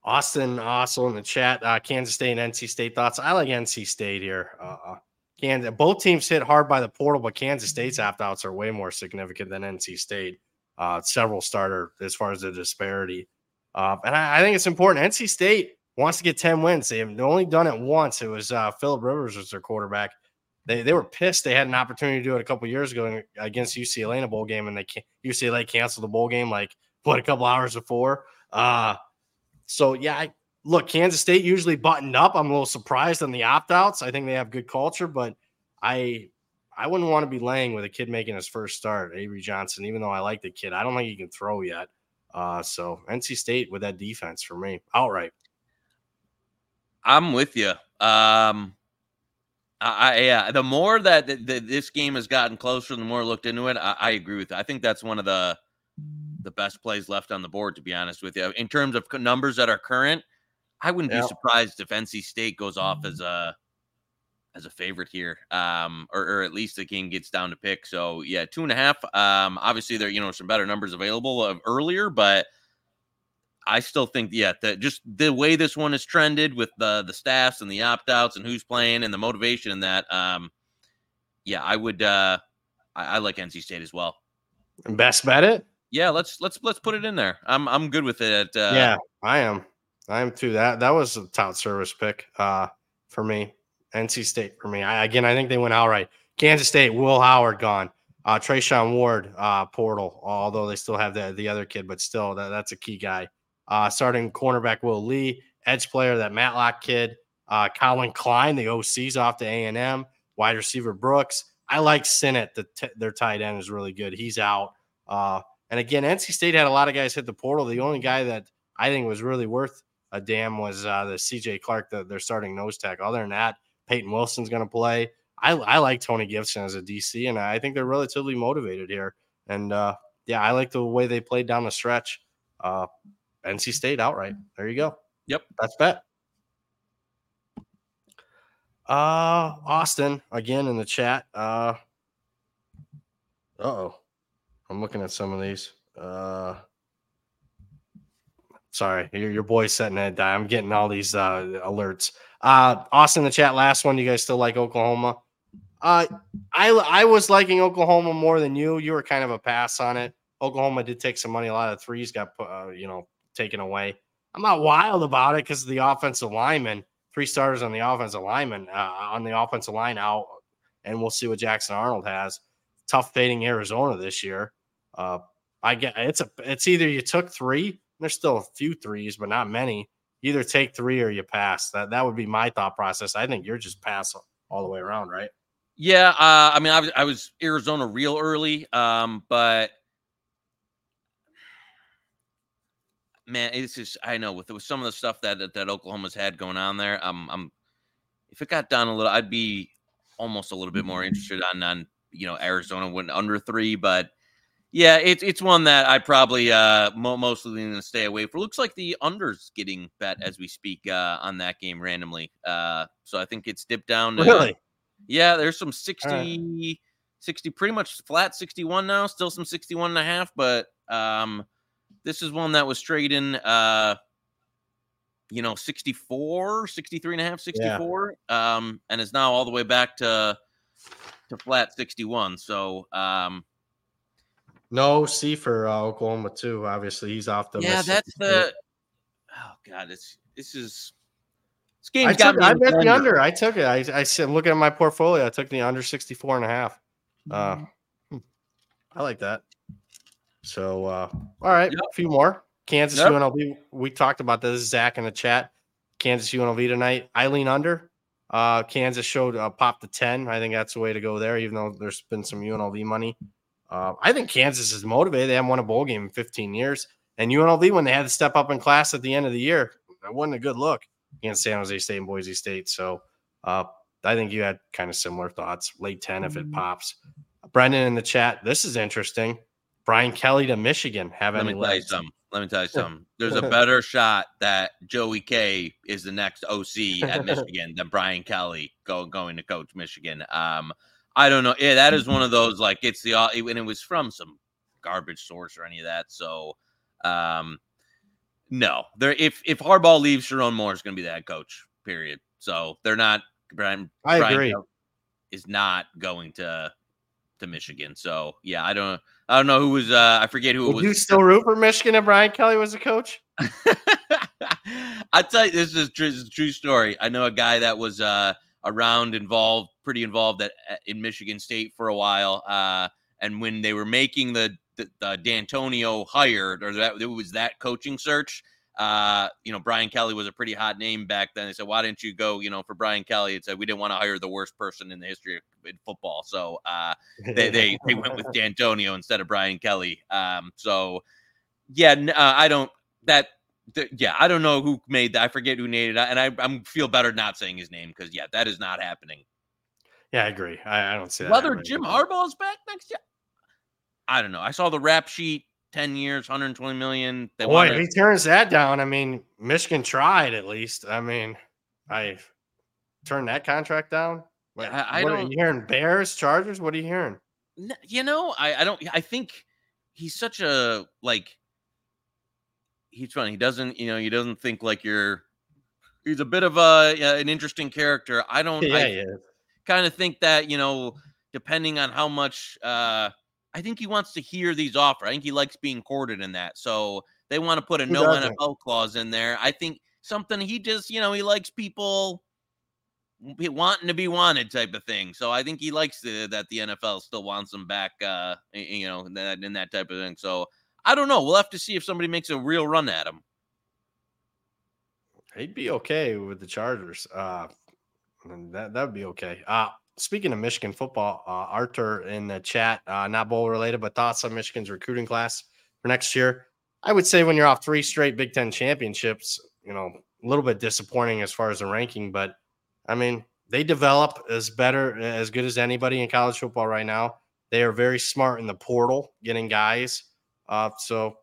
Speaker 1: Austin also in the chat. Uh, Kansas State and NC State thoughts. I like NC State here. Uh, uh, Kansas, both teams hit hard by the portal, but Kansas State's opt outs are way more significant than NC State. Uh, several starter as far as the disparity. Uh, and I, I think it's important. NC State wants to get 10 wins. They've only done it once. It was uh, Philip Rivers was their quarterback. They, they were pissed. They had an opportunity to do it a couple years ago against UCLA in a bowl game, and they UCLA canceled the bowl game like what a couple hours before. Uh, so yeah, I, look, Kansas State usually buttoned up. I'm a little surprised on the opt outs. I think they have good culture, but I I wouldn't want to be laying with a kid making his first start, Avery Johnson. Even though I like the kid, I don't think he can throw yet. Uh, so NC State with that defense for me outright.
Speaker 2: I'm with you. Um, I, yeah, the more that this game has gotten closer, the more I looked into it. I, I, agree with you. I think that's one of the the best plays left on the board. To be honest with you, in terms of numbers that are current, I wouldn't yeah. be surprised if NC State goes off as a as a favorite here, um, or, or, at least the game gets down to pick. So yeah, two and a half. Um, obviously there you know some better numbers available of earlier, but I still think, yeah, that just the way this one is trended with the the staffs and the opt outs and who's playing and the motivation and that, um, yeah, I would, uh, I, I like NC State as well.
Speaker 1: Best bet it.
Speaker 2: Yeah, let's let's let's put it in there. I'm I'm good with it.
Speaker 1: Uh, yeah, I am. I am too. That that was a top service pick uh, for me. NC State for me. I, again, I think they went outright. Kansas State, Will Howard gone. Uh, Treshaun Ward, uh, portal, although they still have the, the other kid, but still, that, that's a key guy. Uh, starting cornerback Will Lee, edge player, that Matlock kid. Uh, Collin Klein, the OC's off to A&M. Wide receiver Brooks. I like Sinnott, the t- their tight end is really good. He's out. Uh, and again, NC State had a lot of guys hit the portal. The only guy that I think was really worth a damn was uh, the CJ Clark, the, their starting nose tackle. Other than that, Peyton Wilson's going to play. I, I like Tony Gibson as a DC, and I think they're relatively motivated here. And uh, yeah, I like the way they played down the stretch. Uh, NC State outright. There you go.
Speaker 2: Yep,
Speaker 1: that's bet. Uh, Austin again in the chat. Uh, oh, I'm looking at some of these. Uh, sorry, your, your boy's setting that down. I'm getting all these uh alerts. Uh, Austin in the chat. Last one. You guys still like Oklahoma? Uh, I I was liking Oklahoma more than you. You were kind of a pass on it. Oklahoma did take some money. A lot of threes got put, uh, you know taken away. I'm not wild about it because the offensive lineman. Three starters on the offensive lineman uh, on the offensive line out, and we'll see what Jackson Arnold has. Tough fading Arizona this year. Uh, I get it's a it's either you took three. There's still a few threes, but not many. Either take three or you pass. That that would be my thought process. I think you're just pass all the way around, right?
Speaker 2: Yeah, uh, I mean, I was, I was Arizona real early, um, but man, it's just I know with, with some of the stuff that, that, that Oklahoma's had going on there, I'm I'm if it got down a little, I'd be almost a little bit more mm-hmm. interested on on you know Arizona went under three, but yeah, it's it's one that I probably uh mo- mostly going to stay away for. Looks like the unders getting bet as we speak uh on that game randomly. Uh, so I think it's dipped down.
Speaker 1: To, really?
Speaker 2: Yeah, there's some 60, right. 60, pretty much flat 61 now. Still some 61 and a half, but um this is one that was trading, uh, you know, 64, 63 and a half, 64, yeah. um, and is now all the way back to to flat 61. So, um,
Speaker 1: no C for uh, Oklahoma too. Obviously, he's off the.
Speaker 2: Yeah, that's the. Oh God, it's this is.
Speaker 1: This game I got took, I bet the under. I took it. I, I said, looking at my portfolio, I took the under 64 and a half. Uh, mm-hmm. I like that. So, uh, all right, yep. a few more. Kansas yep. UNLV. We talked about this, Zach, in the chat. Kansas UNLV tonight. Eileen under. Uh, Kansas showed uh, pop to 10. I think that's the way to go there, even though there's been some UNLV money. Uh, I think Kansas is motivated. They haven't won a bowl game in 15 years. And UNLV, when they had to step up in class at the end of the year, that wasn't a good look against San Jose State and Boise State. So uh, I think you had kind of similar thoughts. Late 10 if it mm-hmm. pops. Brendan in the chat. This is interesting. Brian Kelly to Michigan have
Speaker 2: Let
Speaker 1: any
Speaker 2: me tell you something. Let me tell you something. There's a better shot that Joey K is the next OC at Michigan than Brian Kelly go, going to coach Michigan. Um, I don't know. Yeah, that is one of those like it's the and it was from some garbage source or any of that. So, um, no, there. If if Harbaugh leaves, Sherrone Moore is going to be that coach. Period. So they're not. Brian.
Speaker 1: I
Speaker 2: Brian
Speaker 1: agree.
Speaker 2: Is not going to to Michigan. So yeah, I don't I don't know who was uh I forget who
Speaker 1: Would
Speaker 2: was.
Speaker 1: You still root for Michigan if Brian Kelly was a coach?
Speaker 2: I tell you, this is, true, this is, a true story. I know a guy that was uh around involved, pretty involved at, in Michigan State for a while. Uh, and when they were making the the, the Dantonio hired or that it was that coaching search, uh, you know, Brian Kelly was a pretty hot name back then. They said, why didn't you go, you know, for Brian Kelly? It said, we didn't want to hire the worst person in the history of in football. So uh, they, they, they went with Dantonio instead of Brian Kelly. Um, so yeah, uh, I don't, that, yeah, I don't know who made that. I forget who made it. And I I'm feel better not saying his name because, yeah, that is not happening.
Speaker 1: Yeah, I agree. I, I don't see that.
Speaker 2: Whether Jim Harbaugh is back next year, I don't know. I saw the rap sheet 10 years, 120 million.
Speaker 1: They Boy, wanted- if he turns that down, I mean, Michigan tried at least. I mean, I turned that contract down. What, I, I what are you hearing? Bears, Chargers? What are you hearing?
Speaker 2: You know, I, I don't, I think he's such a, like, he's funny. He doesn't, you know, he doesn't think like you're, he's a bit of a, an interesting character. I don't,
Speaker 1: yeah,
Speaker 2: I
Speaker 1: yeah.
Speaker 2: kind of think that, you know, depending on how much, uh, I think he wants to hear these offers. I think he likes being courted in that. So they want to put a no NFL clause in there. I think something he just, you know, he likes people wanting to be wanted type of thing. So I think he likes the, that the NFL still wants him back, uh, you know, in that, in that type of thing. So I don't know. We'll have to see if somebody makes a real run at him.
Speaker 1: He'd be okay with the Chargers. Uh, that that would be okay. Uh, speaking of Michigan football, uh, Arthur in the chat, uh, not bowl related, but thoughts on Michigan's recruiting class for next year. I would say when you're off three straight Big Ten championships, you know, a little bit disappointing as far as the ranking, but I mean, they develop as better, as good as anybody in college football right now. They are very smart in the portal, getting guys. Uh, so,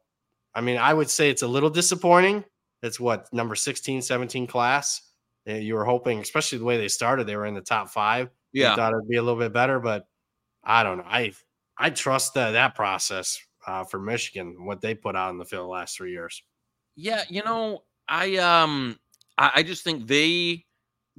Speaker 1: I mean, I would say it's a little disappointing. It's what number 16, 17 class. You were hoping, especially the way they started, they were in the top five.
Speaker 2: Yeah,
Speaker 1: thought it'd be a little bit better, but I don't know. I I trust that that process uh, for Michigan, what they put out in the field the last three years.
Speaker 2: Yeah, you know, I um, I, I just think they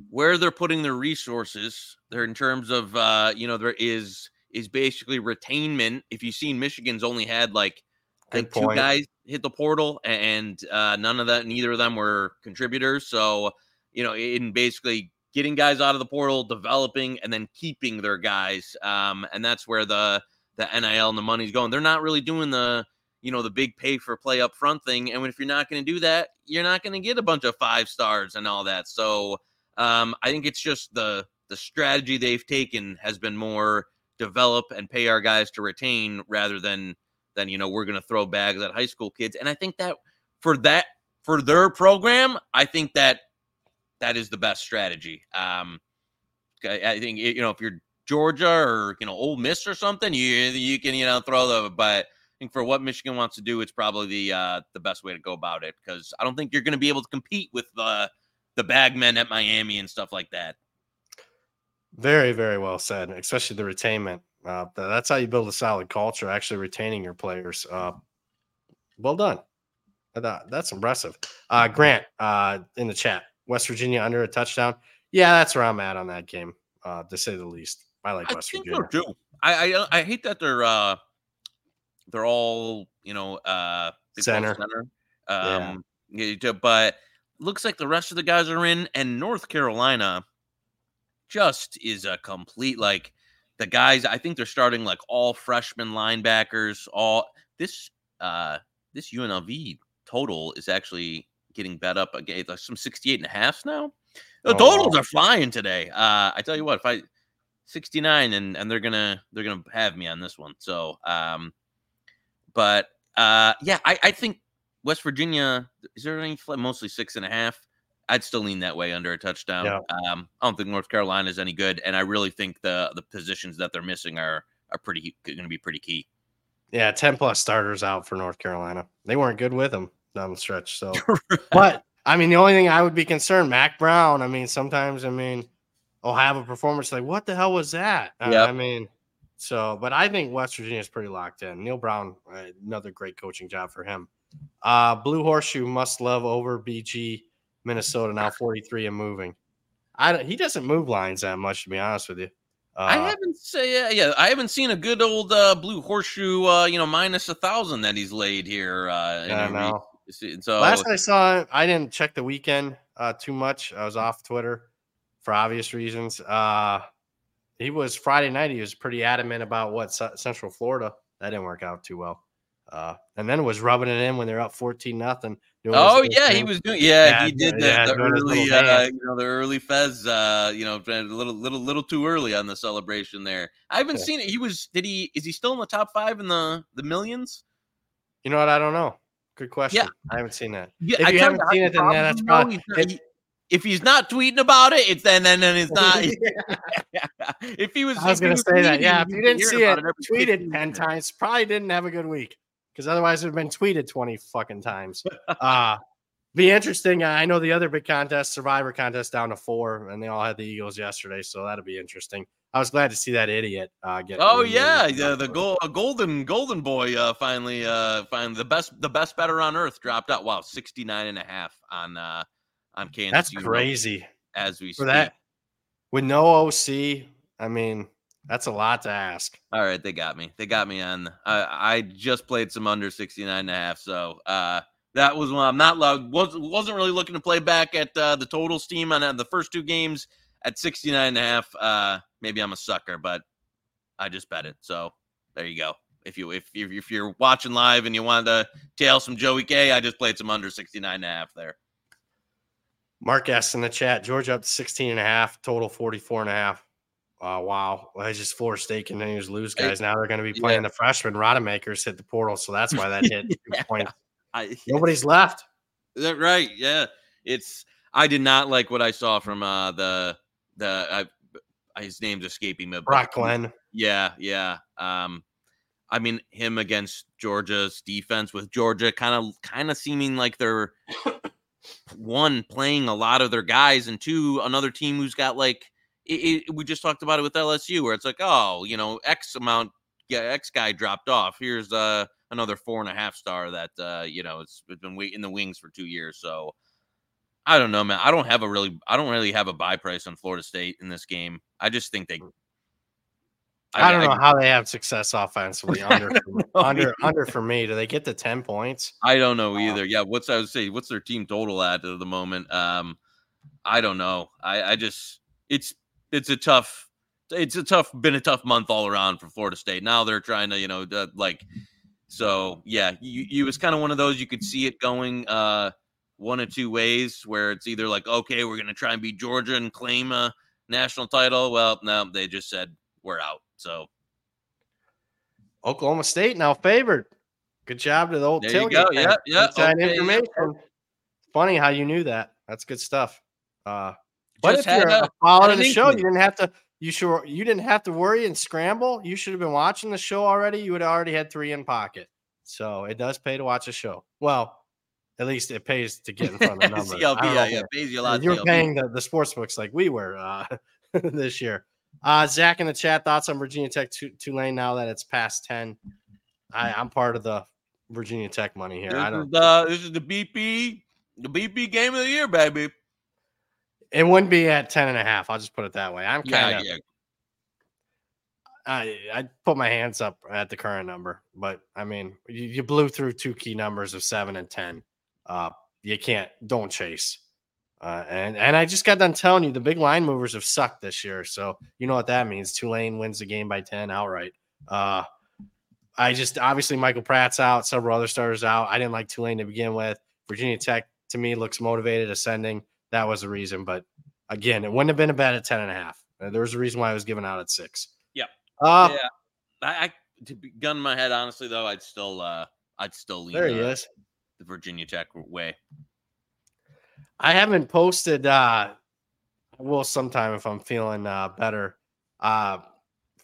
Speaker 2: where they're putting their resources there in terms of uh you know there is is basically retainment if you've seen michigan's only had like I think two guys hit the portal and uh none of that neither of them were contributors so you know in basically getting guys out of the portal developing and then keeping their guys um and that's where the the nil and the money's going they're not really doing the you know the big pay for play up front thing and if you're not going to do that you're not going to get a bunch of five stars and all that so um, I think it's just the the strategy they've taken has been more develop and pay our guys to retain rather than than you know we're going to throw bags at high school kids. And I think that for that for their program, I think that that is the best strategy. Um, I think you know if you're Georgia or you know Ole Miss or something, you you can you know throw the but. I think for what Michigan wants to do, it's probably the uh, the best way to go about it because I don't think you're going to be able to compete with the the bagmen at Miami and stuff like that.
Speaker 1: Very, very well said, especially the retainment. Uh, that's how you build a solid culture, actually retaining your players. Uh, well done. that's impressive. Uh, Grant uh, in the chat, West Virginia under a touchdown. Yeah, that's where I'm at on that game, uh, to say the least. I like West I Virginia.
Speaker 2: too. I, I I hate that they're uh, they're all you know uh,
Speaker 1: center. center.
Speaker 2: Um, yeah. but looks like the rest of the guys are in, and North Carolina just is a complete like the guys. I think they're starting like all freshman linebackers. All this uh this UNLV total is actually getting bet up again. Like some 68 and a half now. The oh, totals are flying today. Uh I tell you what, if I 69 and and they're gonna they're gonna have me on this one. So um but uh yeah, I, I think West Virginia, is there any mostly six and a half? I'd still lean that way under a touchdown. Yeah. Um, I don't think North Carolina is any good, and I really think the the positions that they're missing are are pretty going to be pretty key.
Speaker 1: Yeah, ten plus starters out for North Carolina. They weren't good with them down the stretch. So, but I mean, the only thing I would be concerned, Mack Brown. I mean, sometimes I mean, will have a performance like, what the hell was that? Yeah, I mean, so, but I think West Virginia is pretty locked in. Neal Brown, uh, another great coaching job for him. Uh, Blue Horseshoe must love over BG Minnesota now 43 and moving. I don't, he doesn't move lines that much to be honest with you.
Speaker 2: Uh, I haven't say yeah, yeah, I haven't seen a good old uh, blue horseshoe uh, you know minus a thousand that he's laid here. Uh,
Speaker 1: yeah, know. So last I saw, I didn't check the weekend uh, too much. I was off Twitter for obvious reasons. Uh, he was Friday night. He was pretty adamant about what Central Florida. That didn't work out too well. Uh, and then was rubbing it in when they're up 14 nothing.
Speaker 2: Oh yeah, he was doing yeah, yeah he did the, yeah, the early uh, you know the early Fez uh you know a little little little too early on the celebration there. I haven't okay. seen it. He was did he is he still in the top 5 in the the millions?
Speaker 1: You know what? I don't know. Good question. Yeah. I haven't seen that.
Speaker 2: Yeah, if I you haven't seen it, then that's probably it, if he's not tweeting about it, it's then then then it's not. if he was,
Speaker 1: I was going to say that. Yeah, if you didn't see it, it tweeted ten times, probably didn't have a good week because otherwise it would have been tweeted 20 fucking times. Uh, be interesting. I know the other big contest, Survivor contest, down to four, and they all had the Eagles yesterday, so that'll be interesting. I was glad to see that idiot uh, get.
Speaker 2: Oh yeah, yeah, the goal, a golden golden boy uh, finally, uh, finally the best, the best bettor on earth dropped out. Wow, 69 and a half on uh, on Kansas.
Speaker 1: That's crazy.
Speaker 2: As we
Speaker 1: for speak. that with no OC, I mean that's a lot to ask.
Speaker 2: All right, they got me. They got me on. I I just played some under 69 and a half, so uh that was one I'm not loud. Was, wasn't really looking to play back at uh, the total steam on uh, the first two games at 69 and a half. Uh, maybe I'm a sucker, but I just bet it. So there you go. If you if if you're watching live and you wanted to tail some Joey K, I just played some under 69 and a half there.
Speaker 1: Mark S in the chat, Georgia up to 16 and a half, total 44 and a half. Uh, wow. Well, just Florida State continues to lose guys. Now they're going to be playing yeah. the freshman. Rodemaker's hit the portal, so that's why that hit yeah. points. I, Nobody's left.
Speaker 2: That right? Yeah. It's. I did not like what I saw from uh, the the. I, his name's escaping me.
Speaker 1: Brock Glenn.
Speaker 2: Yeah, yeah. Um, I mean, him against Georgia's defense with Georgia kind of kind of seeming like they're one playing a lot of their guys, and two another team who's got like it, it, we just talked about it with LSU, where it's like, oh, you know, X amount, yeah, X guy dropped off. Here's uh, another four and a half star that uh, you know it's, it's been waiting in the wings for two years. So I don't know, man. I don't have a really, I don't really have a buy price on Florida State in this game. I just think they.
Speaker 1: I, I don't know I, how they have success offensively under under under for me. Do they get to ten points?
Speaker 2: I don't know either. Yeah, what's I would say? What's their team total at at the moment? Um, I don't know. I I just it's it's a tough it's a tough been a tough month all around for Florida State. Now they're trying to, you know, uh, like so yeah, you, you was kind of one of those you could see it going uh one or two ways where it's either like okay, we're going to try and beat Georgia and claim a national title. Well, no, they just said we're out. So
Speaker 1: Oklahoma State now favored. Good job to the old
Speaker 2: there tailgate. You go. Yeah, yeah.
Speaker 1: Okay. information. Funny how you knew that. That's good stuff. Uh but if you're a, of the show, you didn't have to. You sure you didn't have to worry and scramble. You should have been watching the show already. You would have already had three in pocket. So it does pay to watch a show. Well, at least it pays to get in front of the number.
Speaker 2: CLV, yeah, yeah, pays you a lot.
Speaker 1: You're CLV. paying the, the sports books like we were uh, this year. Uh, Zach in the chat thoughts on Virginia Tech to Tulane now that it's past ten. I, I'm part of the Virginia Tech money here.
Speaker 2: This
Speaker 1: I don't.
Speaker 2: Is the, this is the BP, the BP game of the year, baby.
Speaker 1: It wouldn't be at 10 and a half. I'll just put it that way. I'm kind of. Yeah, yeah. I I put my hands up at the current number, but I mean, you, you blew through two key numbers of seven and ten. Uh, you can't don't chase. Uh, and and I just got done telling you the big line movers have sucked this year, so you know what that means. Tulane wins the game by ten outright. Uh, I just obviously Michael Pratt's out, several other starters out. I didn't like Tulane to begin with. Virginia Tech to me looks motivated, ascending that was the reason. But again, it wouldn't have been a bet at 10 and a half. Uh, there was a reason why I was given out at six.
Speaker 2: Yeah. Uh, yeah. I, I to be gun in my head, honestly, though, I'd still, uh, I'd still lean
Speaker 1: there he is.
Speaker 2: The Virginia Tech way.
Speaker 1: I haven't posted, uh, I will sometime if I'm feeling uh, better. Uh,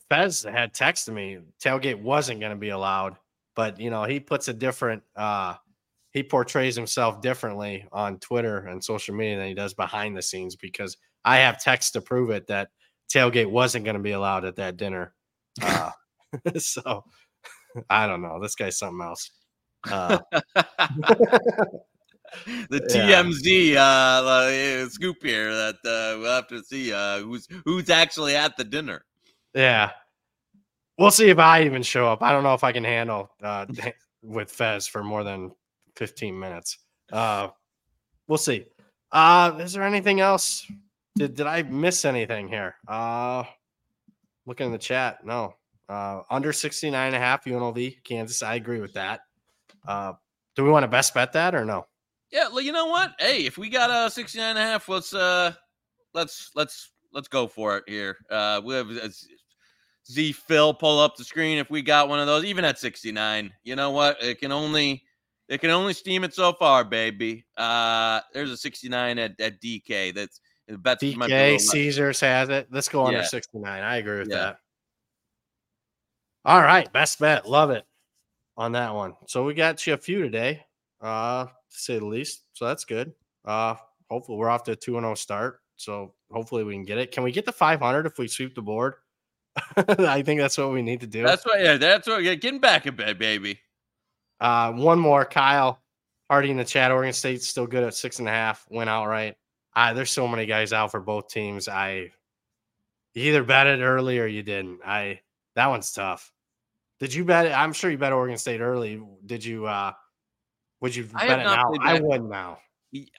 Speaker 1: Fez had texted me tailgate wasn't going to be allowed, but you know he puts a different uh, he portrays himself differently on Twitter and social media than he does behind the scenes because I have text to prove it that tailgate wasn't going to be allowed at that dinner. Uh, so I don't know. This guy's something else. Uh,
Speaker 2: the TMZ uh, scoop here that uh, we'll have to see uh, who's who's actually at the dinner.
Speaker 1: Yeah, we'll see if I even show up. I don't know if I can handle uh, with Fez for more than 15 minutes. Uh, we'll see. Uh, is there anything else? Did, did I miss anything here? Uh, looking in the chat. No. Uh, under 69 and a half UNLV, Kansas. I agree with that. Uh, do we want to best bet that or no?
Speaker 2: Yeah, well, you know what? Hey, if we got a 69 and a half, let's uh let's let's let's go for it here. Uh we have uh, Z Phil pull up the screen if we got one of those, even at 69. You know what? It can only it can only steam it so far, baby. Uh, there's a 69 at, at DK. That's the bets.
Speaker 1: DK Caesars has it. Let's go under yeah. 69. I agree with yeah. that. All right, best bet. Love it on that one. So we got you a few today, uh, to say the least. So that's good. Uh, hopefully we're off to a 2 0 start. So hopefully we can get it. Can we get the 500 if we sweep the board? I think that's what we need to do.
Speaker 2: That's what, yeah, that's what, yeah, getting back in bed, baby.
Speaker 1: Uh, one more, Kyle Hardy in the chat. Oregon State's still good at six and a half. Went outright. Uh, there's so many guys out for both teams. I either bet it early or you didn't. I that one's tough. Did you bet? I'm sure you bet Oregon State early. Did you? uh Would you bet it now? I would now.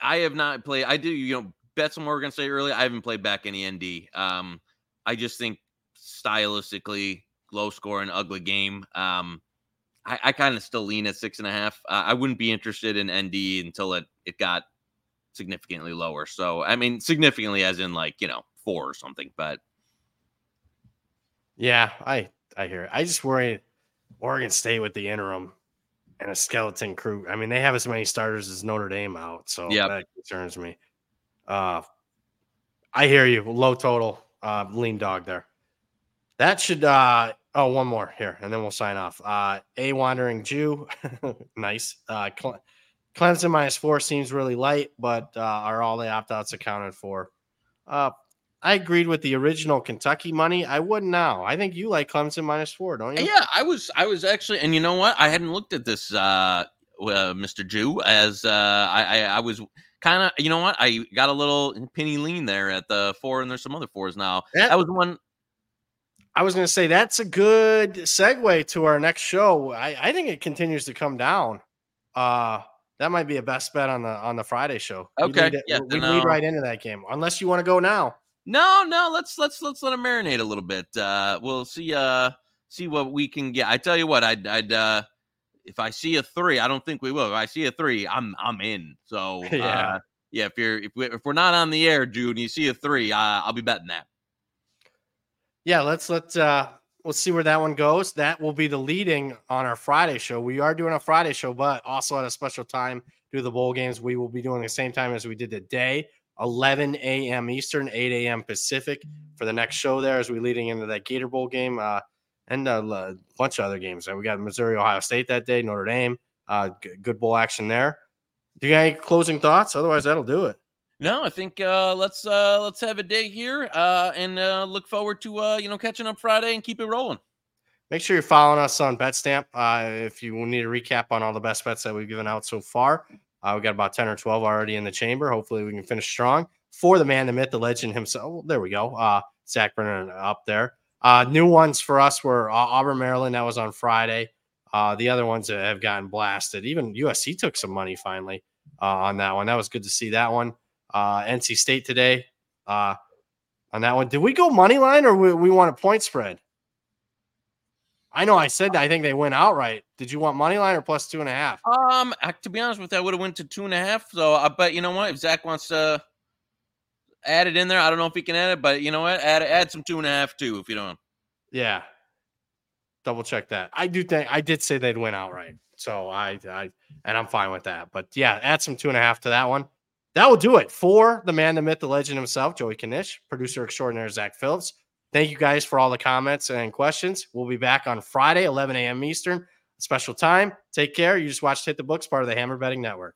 Speaker 2: I have not played. I do, you know, bet some Oregon State early. I haven't played back any ND. Um, I just think stylistically, low score and ugly game. Um, I, I kind of still lean at six and a half. Uh, I wouldn't be interested in ND until it it got significantly lower. So I mean, significantly as in like you know four or something. But
Speaker 1: yeah, I I hear. It. I just worry Oregon State with the interim and a skeleton crew. I mean, they have as many starters as Notre Dame out, so yep. that concerns me. Uh, I hear you. Low total, uh, lean dog there. That should. uh Oh, one more here, and then we'll sign off. Uh, a wandering Jew, nice. Uh, Clemson minus four seems really light, but uh, are all the opt outs accounted for? Uh, I agreed with the original Kentucky money. I wouldn't now. I think you like Clemson minus four, don't you?
Speaker 2: Yeah, I was. I was actually, and you know what? I hadn't looked at this, uh, uh Mr. Jew, as uh, I, I, I was kind of. You know what? I got a little penny lean there at the four, and there's some other fours now. That, that was one.
Speaker 1: I was going to say that's a good segue to our next show. I, I think it continues to come down. Uh, that might be a best bet on the on the Friday show.
Speaker 2: Okay,
Speaker 1: we yeah, we lead right into that game, unless you want to go now.
Speaker 2: No, no, let's let's let's let him marinate a little bit. Uh, we'll see uh see what we can get. I tell you what, I'd I'd uh if I see a three, I don't think we will. If I see a three, I'm I'm in. So yeah, uh, yeah. If you're if, we, if we're not on the air, Jude, and you see a three, uh, I'll be betting that.
Speaker 1: Yeah, let's let's uh let's see where that one goes. That will be the leading on our Friday show. We are doing a Friday show, but also at a special time do the bowl games. We will be doing the same time as we did today. 11 a.m. Eastern, 8 a.m. Pacific for the next show there as we're leading into that Gator Bowl game uh, and a bunch of other games. We got Missouri, Ohio State that day, Notre Dame. Uh, good bowl action there. Do you have any closing thoughts? Otherwise, that'll do it.
Speaker 2: No, I think uh, let's uh, let's have a day here uh, and uh, look forward to uh, you know catching up Friday and keep it rolling.
Speaker 1: Make sure you're following us on BetStamp uh, if you need a recap on all the best bets that we've given out so far. Uh, we got about 10 or 12 already in the chamber. Hopefully, we can finish strong for the man, the myth, the legend himself. There we go. Uh, Zach Brennan up there. Uh, new ones for us were uh, Auburn, Maryland. That was on Friday. Uh, the other ones have gotten blasted. Even USC took some money finally uh, on that one. That was good to see that one. Uh, NC State today uh, on that one. Did we go money line or we, we want a point spread? I know I said that. I think they went outright. Did you want money line or plus two and a half?
Speaker 2: Um, to be honest with you, I would have went to two and a half. So I bet you know what, if Zach wants to add it in there, I don't know if he can add it, but you know what, add add some two and a half too if you don't.
Speaker 1: Yeah, double check that. I do think I did say they'd win outright, so I I and I'm fine with that. But yeah, add some two and a half to that one. That will do it for the man, the myth, the legend himself, Joey Knish, producer extraordinaire Zach Phillips. Thank you guys for all the comments and questions. We'll be back on Friday, 11 a.m. Eastern, special time. Take care. You just watched Hit the Books, part of the Hammer Betting Network.